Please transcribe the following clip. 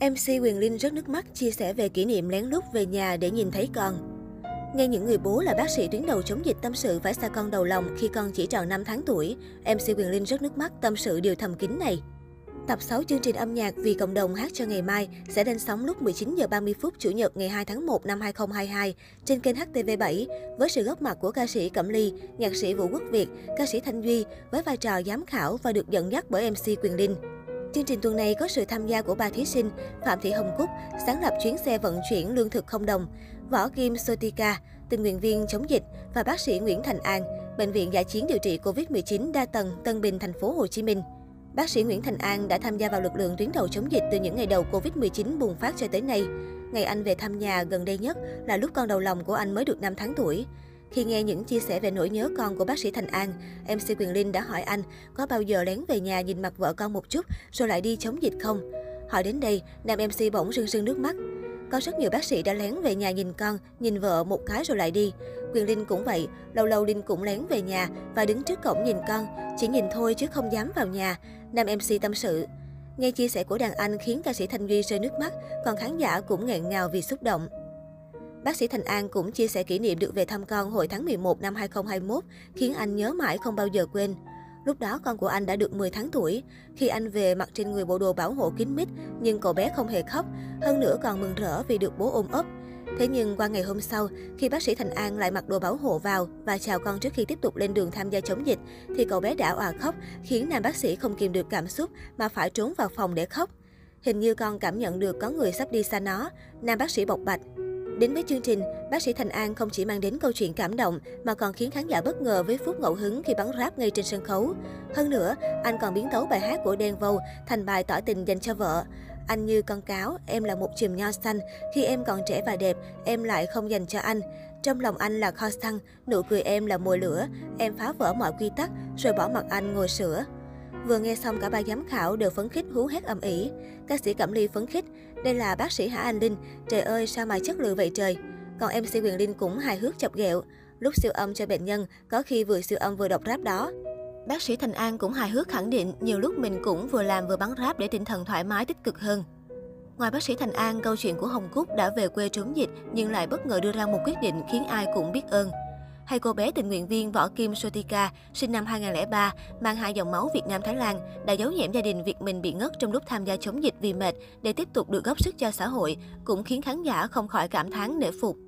MC Quyền Linh rất nước mắt chia sẻ về kỷ niệm lén lút về nhà để nhìn thấy con. Nghe những người bố là bác sĩ tuyến đầu chống dịch tâm sự phải xa con đầu lòng khi con chỉ tròn 5 tháng tuổi, MC Quyền Linh rất nước mắt tâm sự điều thầm kín này. Tập 6 chương trình âm nhạc Vì cộng đồng hát cho ngày mai sẽ lên sóng lúc 19 giờ 30 phút Chủ nhật ngày 2 tháng 1 năm 2022 trên kênh HTV7 với sự góp mặt của ca sĩ Cẩm Ly, nhạc sĩ Vũ Quốc Việt, ca sĩ Thanh Duy với vai trò giám khảo và được dẫn dắt bởi MC Quyền Linh. Chương trình tuần này có sự tham gia của ba thí sinh Phạm Thị Hồng Cúc, sáng lập chuyến xe vận chuyển lương thực không đồng, Võ Kim Sotika, tình nguyện viên chống dịch và bác sĩ Nguyễn Thành An, bệnh viện giải chiến điều trị Covid-19 đa tầng Tân Bình, thành phố Hồ Chí Minh. Bác sĩ Nguyễn Thành An đã tham gia vào lực lượng tuyến đầu chống dịch từ những ngày đầu Covid-19 bùng phát cho tới nay. Ngày anh về thăm nhà gần đây nhất là lúc con đầu lòng của anh mới được 5 tháng tuổi. Khi nghe những chia sẻ về nỗi nhớ con của bác sĩ Thành An, MC Quyền Linh đã hỏi anh có bao giờ lén về nhà nhìn mặt vợ con một chút rồi lại đi chống dịch không? Hỏi đến đây, nam MC bỗng rưng rưng nước mắt. Có rất nhiều bác sĩ đã lén về nhà nhìn con, nhìn vợ một cái rồi lại đi. Quyền Linh cũng vậy, lâu lâu Linh cũng lén về nhà và đứng trước cổng nhìn con, chỉ nhìn thôi chứ không dám vào nhà. Nam MC tâm sự. Nghe chia sẻ của đàn anh khiến ca sĩ Thanh Duy rơi nước mắt, còn khán giả cũng nghẹn ngào vì xúc động. Bác sĩ Thành An cũng chia sẻ kỷ niệm được về thăm con hồi tháng 11 năm 2021, khiến anh nhớ mãi không bao giờ quên. Lúc đó con của anh đã được 10 tháng tuổi. Khi anh về mặc trên người bộ đồ bảo hộ kín mít, nhưng cậu bé không hề khóc, hơn nữa còn mừng rỡ vì được bố ôm ấp. Thế nhưng qua ngày hôm sau, khi bác sĩ Thành An lại mặc đồ bảo hộ vào và chào con trước khi tiếp tục lên đường tham gia chống dịch, thì cậu bé đã òa khóc, khiến nam bác sĩ không kìm được cảm xúc mà phải trốn vào phòng để khóc. Hình như con cảm nhận được có người sắp đi xa nó, nam bác sĩ bộc bạch. Đến với chương trình, bác sĩ Thành An không chỉ mang đến câu chuyện cảm động mà còn khiến khán giả bất ngờ với phút ngẫu hứng khi bắn rap ngay trên sân khấu. Hơn nữa, anh còn biến tấu bài hát của Đen Vâu thành bài tỏ tình dành cho vợ. Anh như con cáo, em là một chùm nho xanh, khi em còn trẻ và đẹp, em lại không dành cho anh. Trong lòng anh là kho xăng, nụ cười em là mồi lửa, em phá vỡ mọi quy tắc, rồi bỏ mặt anh ngồi sữa. Vừa nghe xong cả ba giám khảo đều phấn khích hú hét ầm ĩ. Ca sĩ Cẩm Ly phấn khích, đây là bác sĩ Hà Anh Linh, trời ơi sao mà chất lượng vậy trời. Còn MC Quyền Linh cũng hài hước chọc ghẹo, lúc siêu âm cho bệnh nhân, có khi vừa siêu âm vừa đọc rap đó. Bác sĩ Thành An cũng hài hước khẳng định nhiều lúc mình cũng vừa làm vừa bắn rap để tinh thần thoải mái tích cực hơn. Ngoài bác sĩ Thành An, câu chuyện của Hồng Cúc đã về quê trốn dịch nhưng lại bất ngờ đưa ra một quyết định khiến ai cũng biết ơn hay cô bé tình nguyện viên Võ Kim Sotika, sinh năm 2003, mang hai dòng máu Việt Nam Thái Lan, đã giấu nhẹm gia đình việc mình bị ngất trong lúc tham gia chống dịch vì mệt để tiếp tục được góp sức cho xã hội, cũng khiến khán giả không khỏi cảm thán nể phục.